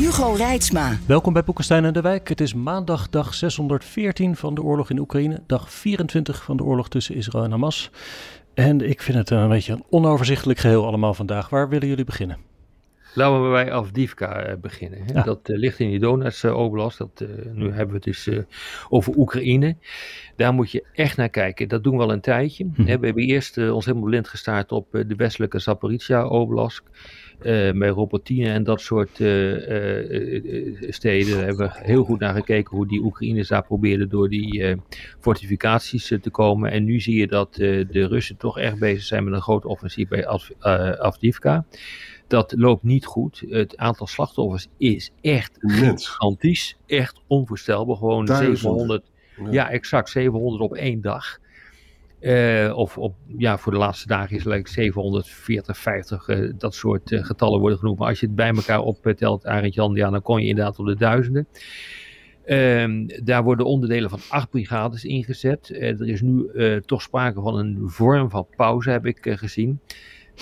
Hugo Reitsma. Welkom bij Boekenstein en de Wijk. Het is maandag dag 614 van de oorlog in Oekraïne. Dag 24 van de oorlog tussen Israël en Hamas. En ik vind het een beetje een onoverzichtelijk geheel allemaal vandaag. Waar willen jullie beginnen? Laten we bij Avdivka uh, beginnen. Hè? Ja. Dat uh, ligt in die Donetsk uh, Oblast. Dat, nu hebben we het dus over Oekraïne. Daar moet je echt naar kijken. Dat doen we al een tijdje. Mhm. Hè? We hebben eerst ons helemaal blind gestaard op de westelijke Zaporizhia Oblast. met Robotine en dat soort steden. Daar hebben we heel goed naar gekeken hoe die Oekraïners daar probeerden door die fortificaties te komen. En nu zie je dat de Russen toch echt bezig zijn met een groot offensief bij Avdivka dat loopt niet goed. Het aantal slachtoffers is echt gigantisch. Echt onvoorstelbaar. Gewoon Duizend. 700. Ja. ja. exact. 700 op één dag. Uh, of op, ja, voor de laatste dagen is het like 740, 50, uh, dat soort uh, getallen worden genoemd. Maar als je het bij elkaar optelt, Arend Jan, ja, dan kom je inderdaad op de duizenden. Uh, daar worden onderdelen van acht brigades ingezet. Er is nu toch sprake van een vorm van pauze, heb ik gezien.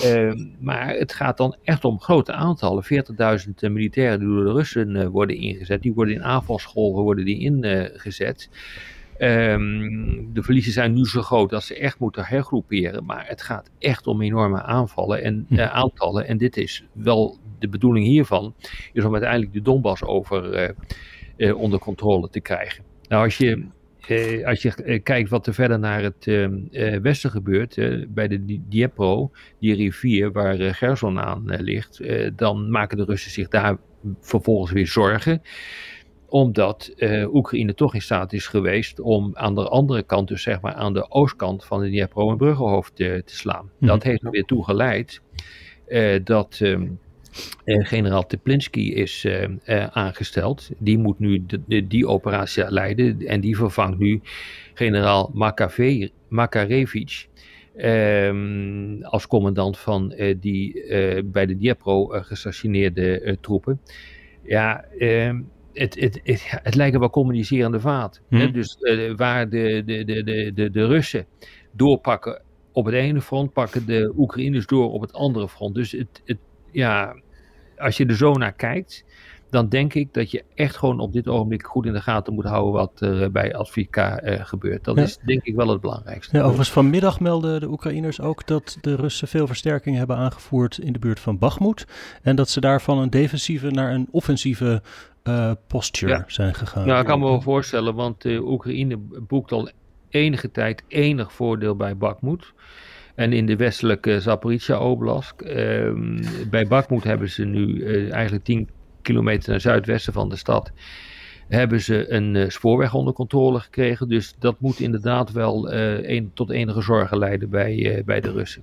Uh, maar het gaat dan echt om grote aantallen. 40.000 militairen die door de Russen uh, worden ingezet. Die worden in aanvalsgolven worden die ingezet. Um, de verliezen zijn nu zo groot dat ze echt moeten hergroeperen. Maar het gaat echt om enorme aanvallen en uh, aantallen. En dit is wel de bedoeling hiervan. Is om uiteindelijk de Donbass over onder controle te krijgen. Nou, als je uh, als je uh, kijkt wat er verder naar het uh, westen gebeurt, bij de Dniepro, die rivier waar Gerson aan ligt, dan maken de Russen zich daar vervolgens weer zorgen omdat Oekraïne toch in staat is geweest om aan de andere kant, dus zeg maar aan de oostkant van de Dniepro, een bruggenhoofd te slaan. Mhm. Dat heeft er weer toe geleid dat uh, generaal Teplinski is uh, uh, aangesteld. Die moet nu de, de, die operatie leiden en die vervangt nu generaal Makave, Makarevich um, als commandant van die bij de Dniepro gestationeerde troepen. Ja, het, het, het, het, lijken wel communicerende vaat. Hmm. Hè? Dus waar de, de, de, de, de, de Russen doorpakken op het ene front, pakken de Oekraïners door op het andere front. Dus het, het ja, als je er zo naar kijkt, dan denk ik dat je echt gewoon op dit ogenblik goed in de gaten moet houden wat er bij Advika uh, gebeurt. Dat Ja. is denk ik wel het belangrijkste. Ja, overigens vanmiddag melden de Oekraïners ook dat de Russen veel versterking hebben aangevoerd in de buurt van Bakhmut. En dat ze daarvan een defensieve naar een offensieve uh, posture Ja. zijn gegaan. Nou, ik kan me wel voorstellen, want Oekraïne boekt al enige tijd enig voordeel bij Bakhmut. En in de westelijke Zaporizhia Oblast. ehm, bij Bakhmut hebben ze nu eh, eigenlijk 10 kilometer naar zuidwesten van de stad. Hebben ze een eh, spoorweg onder controle gekregen. Dus dat moet inderdaad wel eh, een, tot enige zorgen leiden bij, bij de Russen.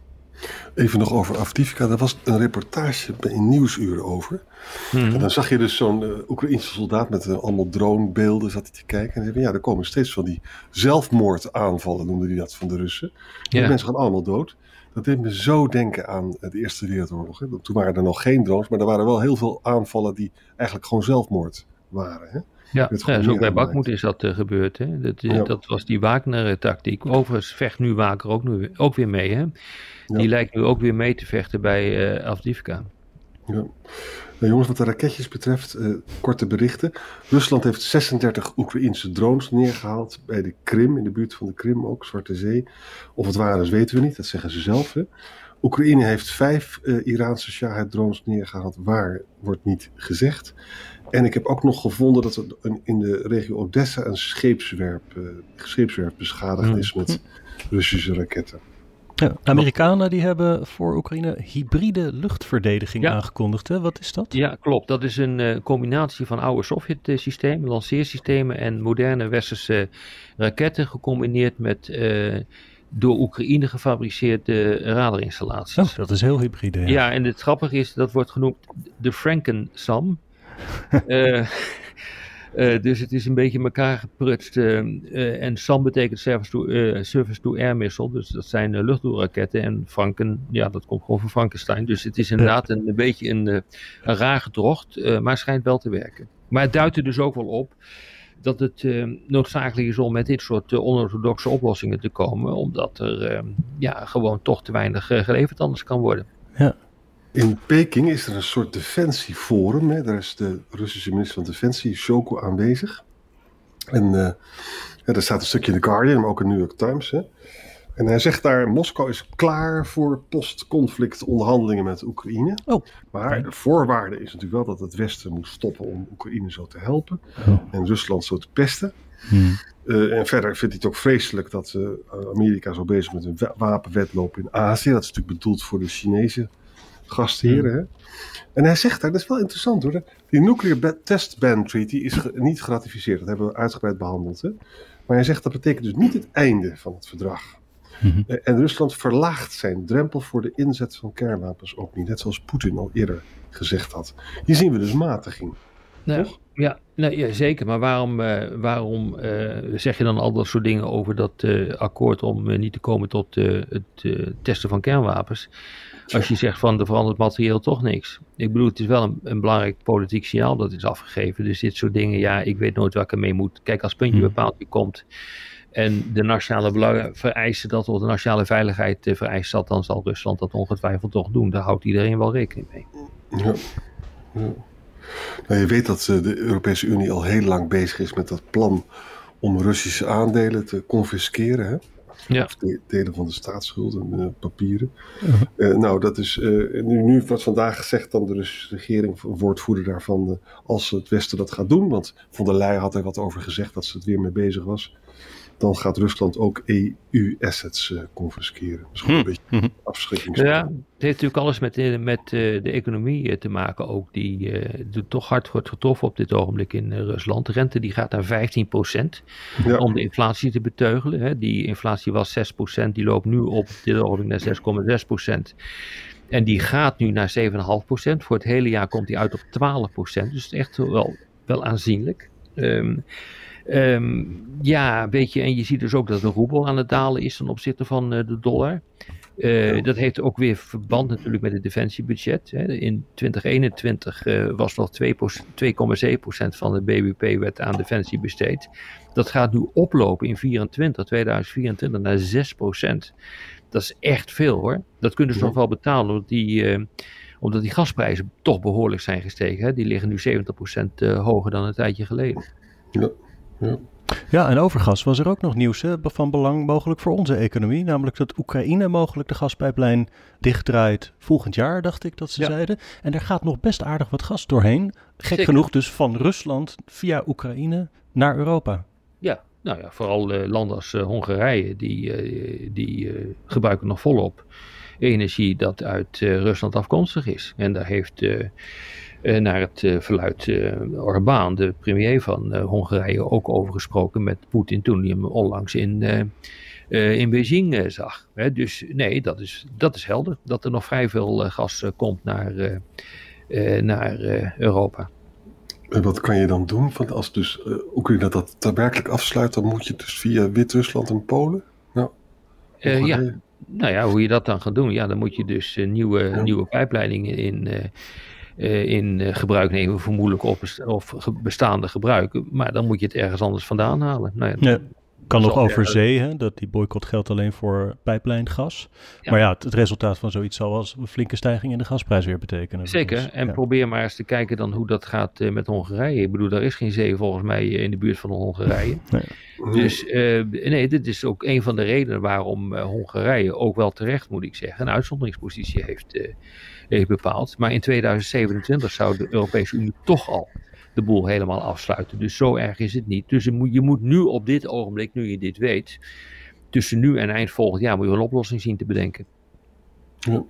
Even nog over Avdivka. Er was een reportage in Nieuwsuur over. Mhm. En dan zag je dus zo'n uh, Oekraïnse soldaat met uh, allemaal dronebeelden zat hij te kijken. En zei, ja, er komen steeds van die zelfmoordaanvallen, noemde hij dat, van de Russen. Ja. Die mensen gaan allemaal dood. Dat deed me zo denken aan de Eerste Wereldoorlog. Hè. Toen waren er nog geen drones, maar er waren wel heel veel aanvallen die eigenlijk gewoon zelfmoord waren. Hè. Ja, ja dus ook bij. Bakhmut is dat eh, gebeurd. Hè? Dat, eh, Ja. dat was die Wagner-tactiek. Overigens vecht nu Wagner ook, nu, ook weer mee. Hè? Die Ja. lijkt nu ook weer mee te vechten bij Avdivka. Ja. Nou, jongens, wat de raketjes betreft, korte berichten. Rusland heeft 36 Oekraïnse drones neergehaald bij de Krim, in de buurt van de Krim ook, Zwarte Zee. Of het waar is, weten we niet, dat zeggen ze zelf. Hè. Oekraïne heeft vijf eh, Iraanse Shahed-drones neergehaald, waar wordt niet gezegd. En ik heb ook nog gevonden dat er een- in de regio Odessa een scheepswerp, eh, scheepswerf beschadigd Hmm. is met Russische raketten. Ja, de Amerikanen die hebben voor Oekraïne hybride luchtverdediging Ja. aangekondigd. Hè? Wat is dat? Ja, klopt. Dat is een eh, combinatie van oude Sovjet-systemen, lanceersystemen en moderne westerse raketten, gecombineerd met eh, door Oekraïne gefabriceerde radarinstallaties. Oh, dat is heel hybride. Ja. Ja, en het grappige is, dat wordt genoemd de Frankensam. Uh, uh, dus het is een beetje elkaar geprutst. Uh, en SAM betekent Service to, service to Air Missile. Dus dat zijn luchtdoelraketten. En Franken, ja, dat komt gewoon van Frankenstein. Dus het is inderdaad een, een beetje een, een raar gedrocht. maar schijnt wel te werken. Maar het duidt er dus ook wel op dat het uh, noodzakelijk is om met dit soort uh, onorthodoxe oplossingen te komen, omdat er uh, ja, gewoon toch te weinig geleverd anders kan worden. Ja. In Peking is er een soort defensieforum. Hè. Daar is de Russische minister van Defensie, Shoko, aanwezig. En ja, er staat een stukje in The Guardian, maar ook in New York Times. Hè. En hij zegt daar, Moskou is klaar voor post-conflict onderhandelingen met Oekraïne. Oh, maar de voorwaarde is natuurlijk wel dat het Westen moet stoppen om Oekraïne zo te helpen. Oh. En Rusland zo te pesten. Hmm. Uh, en verder vindt hij het ook vreselijk dat uh, Amerika zo bezig met een wapenwetloop in Azië. Dat is natuurlijk bedoeld voor de Chinese gastheren. Hè? En hij zegt daar, dat is wel interessant hoor. Die Nuclear Test Ban Treaty is ge niet geratificeerd. Dat hebben we uitgebreid behandeld. Hè? Maar hij zegt dat betekent dus niet het einde van het verdrag. Mm-hmm. En Rusland verlaagt zijn drempel voor de inzet van kernwapens ook niet. Net zoals Poetin al eerder gezegd had. Hier zien we dus matiging. Toch? Ja, nou, ja, zeker. Maar waarom, uh, waarom uh, zeg je dan al dat soort dingen over dat uh, akkoord om niet te komen tot het testen van kernwapens? Als je zegt van er verandert materieel toch niks. Ik bedoel, het is wel een, een, belangrijk politiek signaal dat is afgegeven. Dus dit soort dingen, ja, ik weet nooit waar ik ermee moet. Kijk, als puntje Hmm. bepaald komt en de nationale belangen vereisen dat, of de nationale veiligheid uh, vereist dat, dan zal Rusland dat ongetwijfeld toch doen. Daar houdt iedereen wel rekening mee. Ja. ja. Nou, je weet dat uh, de Europese Unie al heel lang bezig is met dat plan om Russische aandelen te confisceren. Hè? Ja. Of de, delen van de staatsschuld en uh, papieren. Uh, nou, dat is nu, nu wat vandaag gezegd dan de Russische regering, woordvoerder daarvan, als het Westen dat gaat doen. Want von der Leyen had er wat over gezegd dat ze het weer mee bezig was dan gaat Rusland ook EU-assets uh, confisceren. Dat is gewoon een Hm. beetje Mhm. afschrikkingsmiddel. Ja, het heeft natuurlijk alles met, de, met uh, de economie uh, te maken ook, die uh, toch hard wordt getroffen op dit ogenblik in Rusland. De rente die gaat naar 15 Ja. om de inflatie te beteugelen. Hè. Die inflatie was 6% die loopt nu op dit ogenblik naar 6,6% En die gaat nu naar 7,5% Voor het hele jaar komt die uit op 12% Dus het is echt wel, wel aanzienlijk. Um, Um, ja, weet je, en je ziet dus ook dat de roebel aan het dalen is ten opzichte van uh, de dollar. Uh, dat heeft ook weer verband natuurlijk met het defensiebudget. Hè. In 2021 uh, was nog 2,7% van de BBP werd aan defensie besteed. Dat gaat nu oplopen in 24, 2024 naar 6%. Dat is echt veel hoor. Dat kunnen ze ja. nog wel betalen, omdat die, omdat die gasprijzen toch behoorlijk zijn gestegen. Hè. Die liggen nu 70% hoger dan een tijdje geleden. Ja. Ja. ja, en over gas was er ook nog nieuws hè, van belang mogelijk voor onze economie. Namelijk dat Oekraïne mogelijk de gaspijplijn dichtdraait volgend jaar, dacht ik dat ze Ja. zeiden. En er gaat nog best aardig wat gas doorheen. Gek Zeker. genoeg dus van Rusland via Oekraïne naar Europa. Ja, nou ja, vooral eh, landen als eh, Hongarije, die, eh, die gebruiken nog volop energie dat uit Rusland afkomstig is. En daar heeft naar het eh, verluid eh Orbán, de premier van eh, Hongarije, ook over gesproken met Poetin toen hij hem onlangs in, eh, eh, in Beijing eh, zag. Dus nee, dat is, dat is helder. Dat er nog vrij veel eh, gas eh, komt naar, eh, eh, naar eh, Europa. En wat kan je dan doen? Want als dus uh, Oekraïne dat daadwerkelijk afsluit, dan moet je dus via Wit-Rusland en Polen? Nou, Uh, ja, nou ja, hoe je dat dan gaat doen, ja, dan moet je dus uh, nieuwe, ja. nieuwe pijpleidingen in, uh, in gebruik nemen, vermoedelijk op of bestaande gebruiken. Maar dan moet je het ergens anders vandaan halen. Nou ja. Kan nog over zee, hè? dat die boycott geldt alleen voor pijplijngas. Ja. Maar ja, het, het, resultaat van zoiets zal wel een flinke stijging in de gasprijs weer betekenen. Zeker, dus, en ja. probeer maar eens te kijken dan hoe dat gaat uh, met Hongarije. Ik bedoel, daar is geen zee volgens mij in de buurt van Hongarije. Nee. Dus uh, nee, dit is ook een van de redenen waarom uh, Hongarije ook wel terecht, moet ik zeggen, een uitzonderingspositie heeft, heeft bepaald. Maar in 2027 zou de Europese Unie toch al de boel helemaal afsluiten. Dus zo erg is het niet. Dus je moet, je moet nu op dit ogenblik, nu je dit weet, tussen nu en eind volgend jaar moet je een oplossing zien te bedenken. Ja.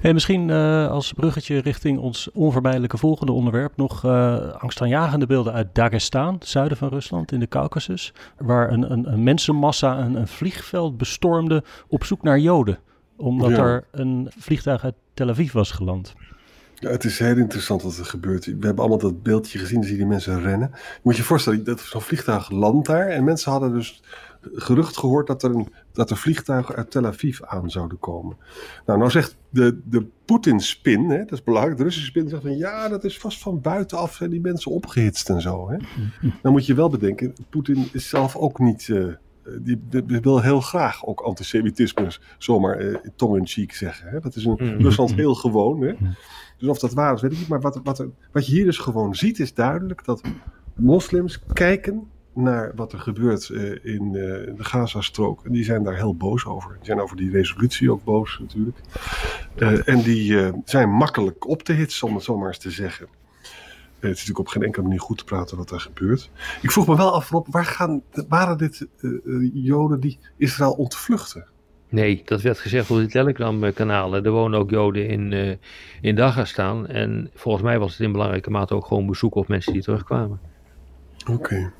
Hey, misschien uh, als bruggetje richting ons onvermijdelijke volgende onderwerp nog uh, angstaanjagende beelden uit Dagestan, zuiden van Rusland, in de Caucasus, waar een, een, een mensenmassa een, een, vliegveld bestormde op zoek naar Joden, omdat ja. er een vliegtuig uit Tel Aviv was geland. Ja, het is heel interessant wat er gebeurt. We hebben allemaal dat beeldje gezien, dan zie je die mensen rennen. Je moet je voorstellen, dat zo'n vliegtuig landt daar en mensen hadden dus gerucht gehoord dat er, een, dat er vliegtuigen uit Tel Aviv aan zouden komen. Nou, nou zegt de, de Poetin-spin, hè, dat is belangrijk, de Russische spin zegt van ja, dat is vast van buitenaf en die mensen opgehitst en zo. Hè. Dan moet je wel bedenken, Poetin is zelf ook niet... Uh, die, die, wil heel graag ook antisemitisme zomaar uh, tong-in-cheek zeggen. Hè? Dat is in mm. Rusland heel gewoon. Hè? Dus of dat waar is, weet ik niet. Maar wat, wat, wat je hier dus gewoon ziet, is duidelijk dat moslims kijken naar wat er gebeurt uh, in uh, de Gazastrook. En die zijn daar heel boos over. Die zijn over die resolutie ook boos natuurlijk. Uh, en die zijn makkelijk op te hitsen, om het zo maar eens te zeggen. het is natuurlijk op geen enkele manier goed te praten wat er gebeurt. Ik vroeg me wel af, waar gaan, waren dit Joden die Israël ontvluchten? Nee, dat werd gezegd op de Telegram-kanalen. Er wonen ook Joden in, uh, in Dagestan. En volgens mij was het in belangrijke mate ook gewoon bezoek of mensen die terugkwamen. Oké. Okay.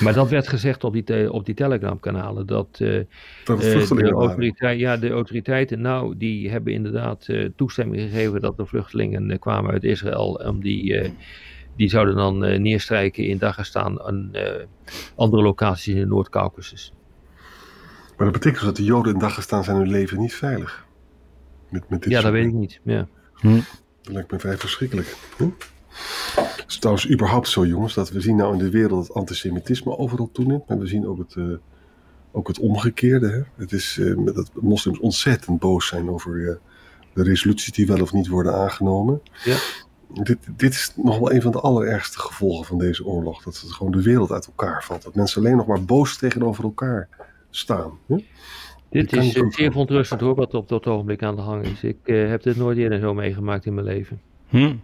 Maar dat werd gezegd op die, op die Telegram-kanalen. Dat, uh, dat uh, de, autoriteit, ja, de autoriteiten, nou, die hebben inderdaad toestemming gegeven dat er vluchtelingen kwamen uit Israël. Om die, die zouden dan neerstrijken in Dagestan en andere locaties in de Noord-Caucasus. Maar dat betekent dus dat de Joden in Dagestan zijn hun leven niet veilig. Met, met dit ja, dat weet ik niet. Ja. Hm. Dat lijkt me vrij verschrikkelijk. Hm? Het is trouwens überhaupt zo, jongens, dat we zien nou in de wereld dat antisemitisme overal toeneemt. Maar we zien ook het, uh, ook het omgekeerde. Hè? Het is uh, dat moslims ontzettend boos zijn over uh, de resoluties die wel of niet worden aangenomen. Ja. Dit, dit is nog wel een van de allerergste gevolgen van deze oorlog. Dat het gewoon de wereld uit elkaar valt. Dat mensen alleen nog maar boos tegenover elkaar staan. Hè? Dit is zeer verontrustend hoor, wat op dat ogenblik aan de gang is. Ik uh, heb dit nooit eerder zo meegemaakt in mijn leven. Hm.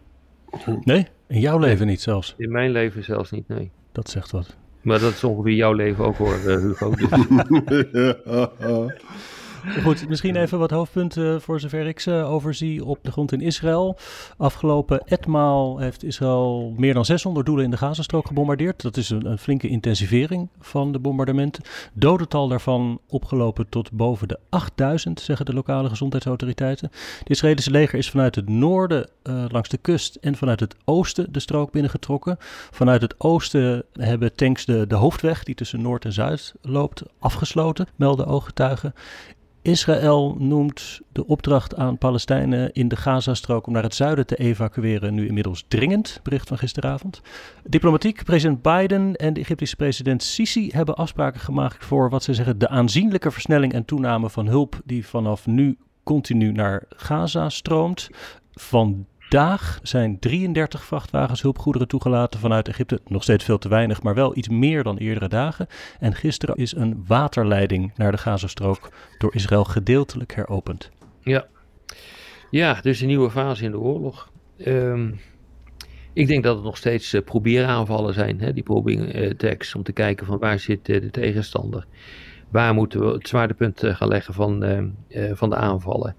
Nee? In jouw leven niet zelfs? In mijn leven zelfs niet, nee. Dat zegt wat. Maar dat is ongeveer jouw leven ook hoor, uh, Hugo. Dus. Goed, misschien even wat hoofdpunten voor zover ik ze overzie op de grond in Israël. Afgelopen etmaal heeft Israël meer dan 600 doelen in de Gazastrook gebombardeerd. Dat is een, een flinke intensivering van de bombardementen. Dodental daarvan opgelopen tot boven de 8000, zeggen de lokale gezondheidsautoriteiten. Het Israëlische leger is vanuit het noorden uh, langs de kust en vanuit het oosten de strook binnengetrokken. Vanuit het oosten hebben tanks de, de hoofdweg die tussen Noord en Zuid loopt afgesloten, melden ooggetuigen. Israël noemt de opdracht aan Palestijnen in de Gazastrook om naar het zuiden te evacueren nu inmiddels dringend, bericht van gisteravond. Diplomatiek, president Biden en de Egyptische president Sisi hebben afspraken gemaakt voor wat ze zeggen de aanzienlijke versnelling en toename van hulp die vanaf nu continu naar Gaza stroomt. Van Vandaag zijn 33 vrachtwagens hulpgoederen toegelaten vanuit Egypte. Nog steeds veel te weinig, maar wel iets meer dan eerdere dagen. En gisteren is een waterleiding naar de Gazastrook door Israël gedeeltelijk heropend. Ja, ja dus een nieuwe fase in de oorlog. Um, ik denk dat het nog steeds uh, probeeraanvallen zijn, hè, die probing uh, attacks, om te kijken van waar zit uh, de tegenstander. Waar moeten we het zwaartepunt gaan leggen van, van de aanvallen.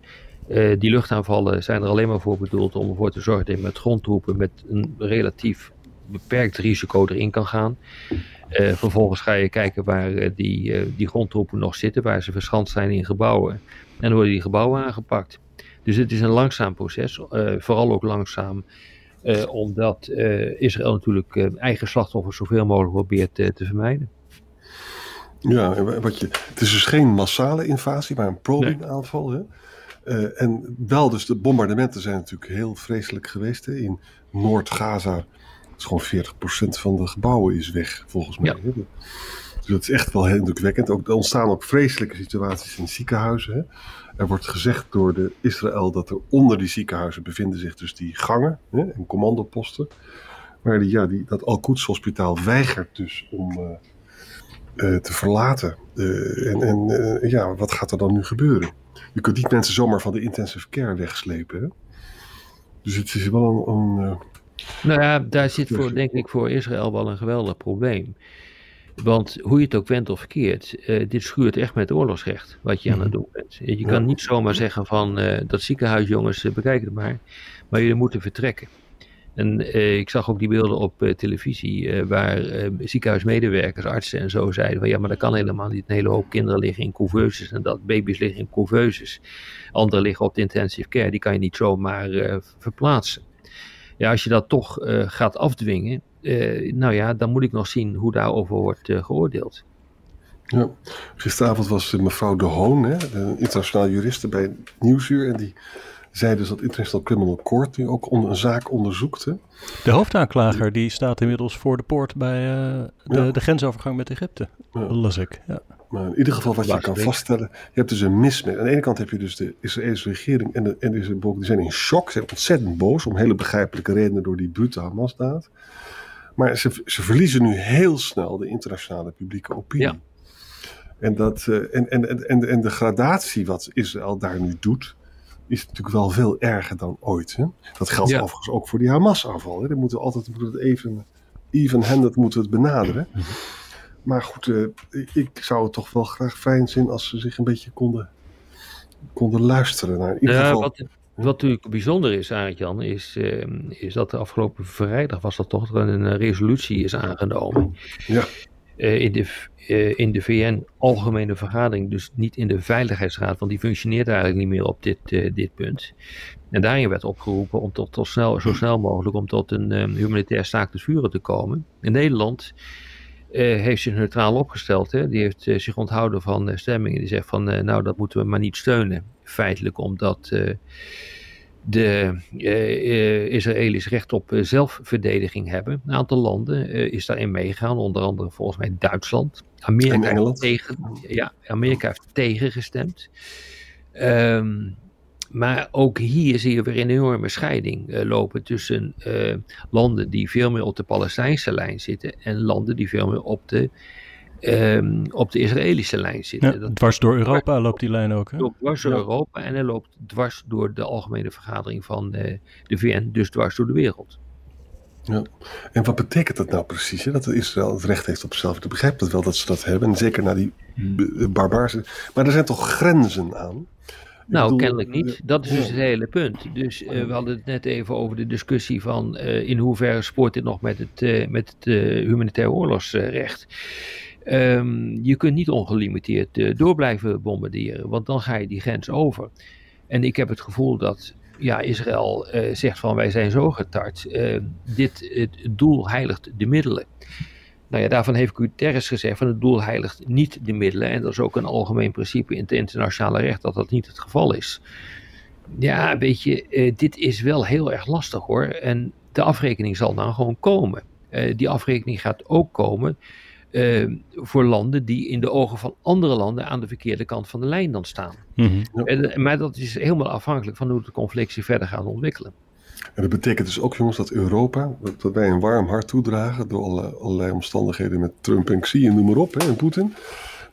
Uh, die luchtaanvallen zijn er alleen maar voor bedoeld om ervoor te zorgen dat je met grondtroepen met een relatief beperkt risico erin kan gaan. Uh, vervolgens ga je kijken waar uh, die, die grondtroepen nog zitten, waar ze verschanst zijn in gebouwen. En dan worden die gebouwen aangepakt. Dus het is een langzaam proces, vooral ook langzaam, omdat Israël natuurlijk eigen slachtoffers zoveel mogelijk probeert te vermijden. Ja, wat je, het is dus geen massale invasie, maar een probing aanval. Hè? Uh, en wel, dus de bombardementen zijn natuurlijk heel vreselijk geweest. Hè. In Noord-Gaza is gewoon 40% van de gebouwen is weg, volgens mij. Ja. Dus dat is echt wel heel indrukwekkend. Ook, er ontstaan ook vreselijke situaties in ziekenhuizen. Hè. Er wordt gezegd door de Israël dat er onder die ziekenhuizen bevinden zich dus die gangen hè, en commandoposten. Maar die, ja, die, dat Al-Quds hospitaal weigert dus om uh, uh, te verlaten. en en ja, wat gaat er dan nu gebeuren? Je kunt niet mensen zomaar van de intensive care wegslepen. Hè? Dus het is wel een. een uh... Nou ja, daar zit voor, denk ik voor Israël wel een geweldig probleem. Want hoe je het ook went of verkeerd, uh, dit schuurt echt met oorlogsrecht wat je aan het mhm. doen bent. Je kan niet zomaar zeggen van uh, dat ziekenhuisjongens, bekijk het maar, maar jullie moeten vertrekken. En eh, ik zag ook die beelden op eh, televisie eh, waar ziekenhuismedewerkers, artsen en zo zeiden van ja, maar dat kan helemaal niet. Een hele hoop kinderen liggen in couveuses en dat baby's liggen in couveuses. Anderen liggen op de intensive care, die kan je niet zomaar verplaatsen. Ja, als je dat toch gaat afdwingen, nou ja, dan moet ik nog zien hoe daarover wordt geoordeeld. Ja. Gisteravond was mevrouw De Hoon, hè, een internationaal juriste bij Nieuwsuur. En die zei dus dat International Criminal Court nu ook een zaak onderzoekte. De hoofdaanklager die staat inmiddels voor de poort bij uh, de, de, grensovergang met Egypte. Ja. Las ik. Ja. Maar in ieder geval wat je kan vaststellen, je hebt dus een mismatch. Aan de ene kant heb je dus de Israëlische regering en de, en de, die zijn in shock, ze zijn ontzettend boos om hele begrijpelijke redenen door die brute Hamasdaad. Maar ze, ze verliezen nu heel snel de internationale publieke opinie. Ja. En, dat, uh, en, en, en, en de gradatie wat Israël daar nu doet, is natuurlijk wel veel erger dan ooit. Hè? Dat geldt overigens ook voor die Hamas-aanval. Dan moeten we altijd moeten het even even-handed moeten we het benaderen. Mhm. Maar goed, uh, ik zou het toch wel graag fijn zien als ze zich een beetje konden, konden luisteren naar. In ieder ja, geval, wat, wat natuurlijk bijzonder is, Arend Jan, is, uh, is dat de afgelopen vrijdag was dat toch er een resolutie is aangenomen. Ja. Uh, in de uh, in de VN Algemene Vergadering, dus niet in de Veiligheidsraad, want die functioneert eigenlijk niet meer op dit, uh, dit punt. En daarin werd opgeroepen om tot, tot snel, zo snel mogelijk om tot een um, humanitair staakt te vuren te komen. In Nederland heeft zich neutraal opgesteld. Hè? Die heeft zich onthouden van stemmingen. Die zegt van nou dat moeten we maar niet steunen. Feitelijk omdat de uh, Israëli's recht op uh, zelfverdediging hebben. Een aantal landen is daarin meegegaan, onder andere volgens mij Duitsland. Amerika, heeft tegen, ja, Amerika heeft tegengestemd. Um, maar ook hier zie je weer een enorme scheiding lopen tussen landen die veel meer op de Palestijnse lijn zitten en landen die veel meer op de um, op de Israëlische lijn zitten. Ja, dwars door Europa loopt die lijn ook. Hè? Loopt dwars door Europa en hij loopt dwars door de algemene vergadering van de, de VN, dus dwars door de wereld. Ja. En wat betekent dat nou precies? Hè? Dat Israël het recht heeft op zelf. Ik begrijp dat wel dat ze dat hebben. En zeker na die barbaarse. Maar er zijn toch grenzen aan? nou, kennelijk niet. Dat is dus het hele punt. Dus uh, we hadden het net even over de discussie van uh, in hoeverre spoort dit nog met het, uh, met het humanitair oorlogsrecht. Um, je kunt niet ongelimiteerd uh, door blijven bombarderen, want dan ga je die grens over. En ik heb het gevoel dat ja, Israël uh, zegt van wij zijn zo getart. Uh, dit, het doel heiligt de middelen. Nou ja, daarvan heeft Guterres gezegd van het doel heiligt niet de middelen. En dat is ook een algemeen principe in het internationale recht dat dat niet het geval is. Ja, weet je, dit is wel heel erg lastig hoor. En de afrekening zal dan gewoon komen. die afrekening gaat ook komen uh, voor landen die in de ogen van andere landen aan de verkeerde kant van de lijn dan staan. Mm -hmm. maar dat is helemaal afhankelijk van hoe de conflict zich verder gaat ontwikkelen. En dat betekent dus ook, jongens, dat Europa, dat wij een warm hart toedragen door alle, allerlei omstandigheden met Trump en Xi en noem maar op, hè, en Poetin.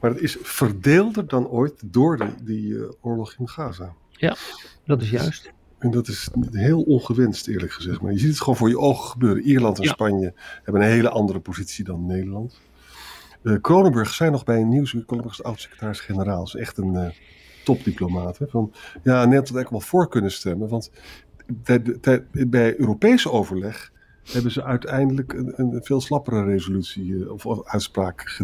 Maar het is verdeelder dan ooit door de, die uh, oorlog in Gaza. Ja, dat is juist. En dat is heel ongewenst, eerlijk gezegd. Maar je ziet het gewoon voor je ogen gebeuren. Ierland en ja. Spanje hebben een hele andere positie dan Nederland. Uh, Kronenburg zei nog bij een nieuws, Kronenburg is oud-secretaris-generaal, is echt een uh, topdiplomaat. Hè, van, ja, net had eigenlijk wel voor kunnen stemmen, want bij Europese overleg hebben ze uiteindelijk een, een veel slappere resolutie uh, of, uitspraak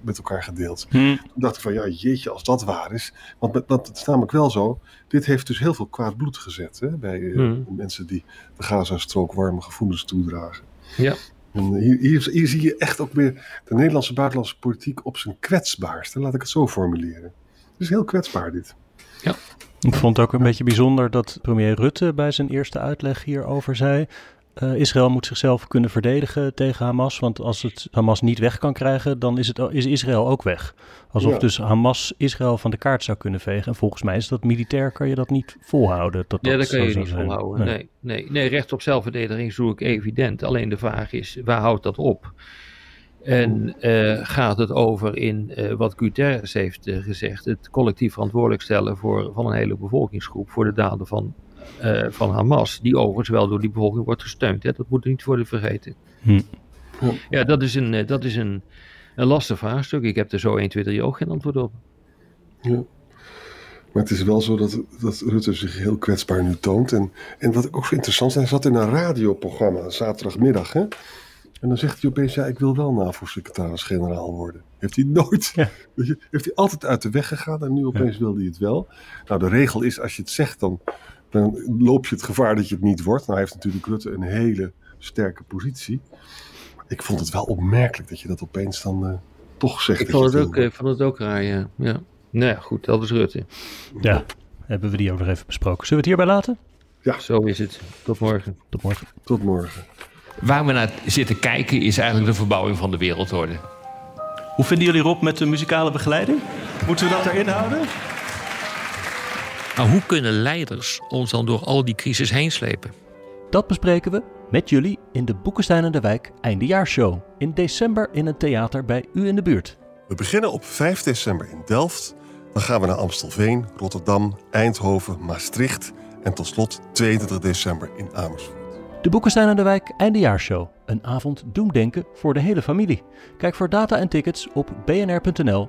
met elkaar gedeeld. Hmm. Toen dacht ik van, ja jeetje, als dat waar is. Want, het is namelijk wel zo, dit heeft dus heel veel kwaad bloed gezet hè, bij hmm. mensen die de Gaza-strook warme gevoelens toedragen. Ja. En hier, hier, hier, zie je echt ook weer de Nederlandse buitenlandse politiek op zijn kwetsbaarste, laat ik het zo formuleren. Het is heel kwetsbaar dit. Ja. Ik vond het ook een beetje bijzonder dat premier Rutte bij zijn eerste uitleg hierover zei. Uh, Israël moet zichzelf kunnen verdedigen tegen Hamas. Want als het Hamas niet weg kan krijgen, dan is, het, is Israël ook weg. Alsof dus Hamas Israël van de kaart zou kunnen vegen. En volgens mij is dat militair, kan je dat niet volhouden. Dat ja, dat, kan je niet volhouden. Nee. nee. Nee, recht op zelfverdediging zoek ik evident. Alleen de vraag is, waar houdt dat op? En uh, gaat het over in uh, wat Guterres heeft gezegd, het collectief verantwoordelijk stellen voor, van een hele bevolkingsgroep voor de daden van uh, van Hamas, die overigens wel door die bevolking wordt gesteund. Hè? Dat moet niet worden vergeten. Hm. Ja, dat is, een, dat is een, een lastig vraagstuk. Ik heb er zo 1, 2, 3 ook geen antwoord op. Ja. Maar het is wel zo dat, dat Rutte zich heel kwetsbaar nu toont. En, en wat ook zo interessant is, hij zat in een radioprogramma zaterdagmiddag. Hè? En dan zegt hij opeens, ja, ik wil wel NAVO-secretaris-generaal worden. Heeft hij nooit, ja. heeft hij altijd uit de weg gegaan en nu opeens ja. wil hij het wel. Nou, de regel is, als je het zegt, dan dan loop je het gevaar dat je het niet wordt. Nou heeft natuurlijk Rutte een hele sterke positie. Ik vond het wel opmerkelijk dat je dat opeens dan uh, toch zegt. Ik vond het, ook, vond het ook raar, ja. ja. Nou ja, goed, dat is Rutte. Ja, hebben we die ook nog even besproken. Zullen we het hierbij laten? Ja. Zo is het. Tot morgen. Tot morgen. Tot morgen. Waar we naar zitten kijken is eigenlijk de verbouwing van de wereldorde. Hoe vinden jullie Rob met de muzikale begeleiding? Moeten we dat erin houden? Maar hoe kunnen leiders ons dan door al die crisis heen slepen? Dat bespreken we met jullie in de Boekenstein en de Wijk Eindejaarsshow. In december in een theater bij u in de buurt. We beginnen op 5 december in Delft. Dan gaan we naar Amstelveen, Rotterdam, Eindhoven, Maastricht en tot slot 22 december in Amersfoort. De Boekenstein en de Wijk Eindejaarsshow. Een avond doemdenken voor de hele familie. Kijk voor data en tickets op bnr.nl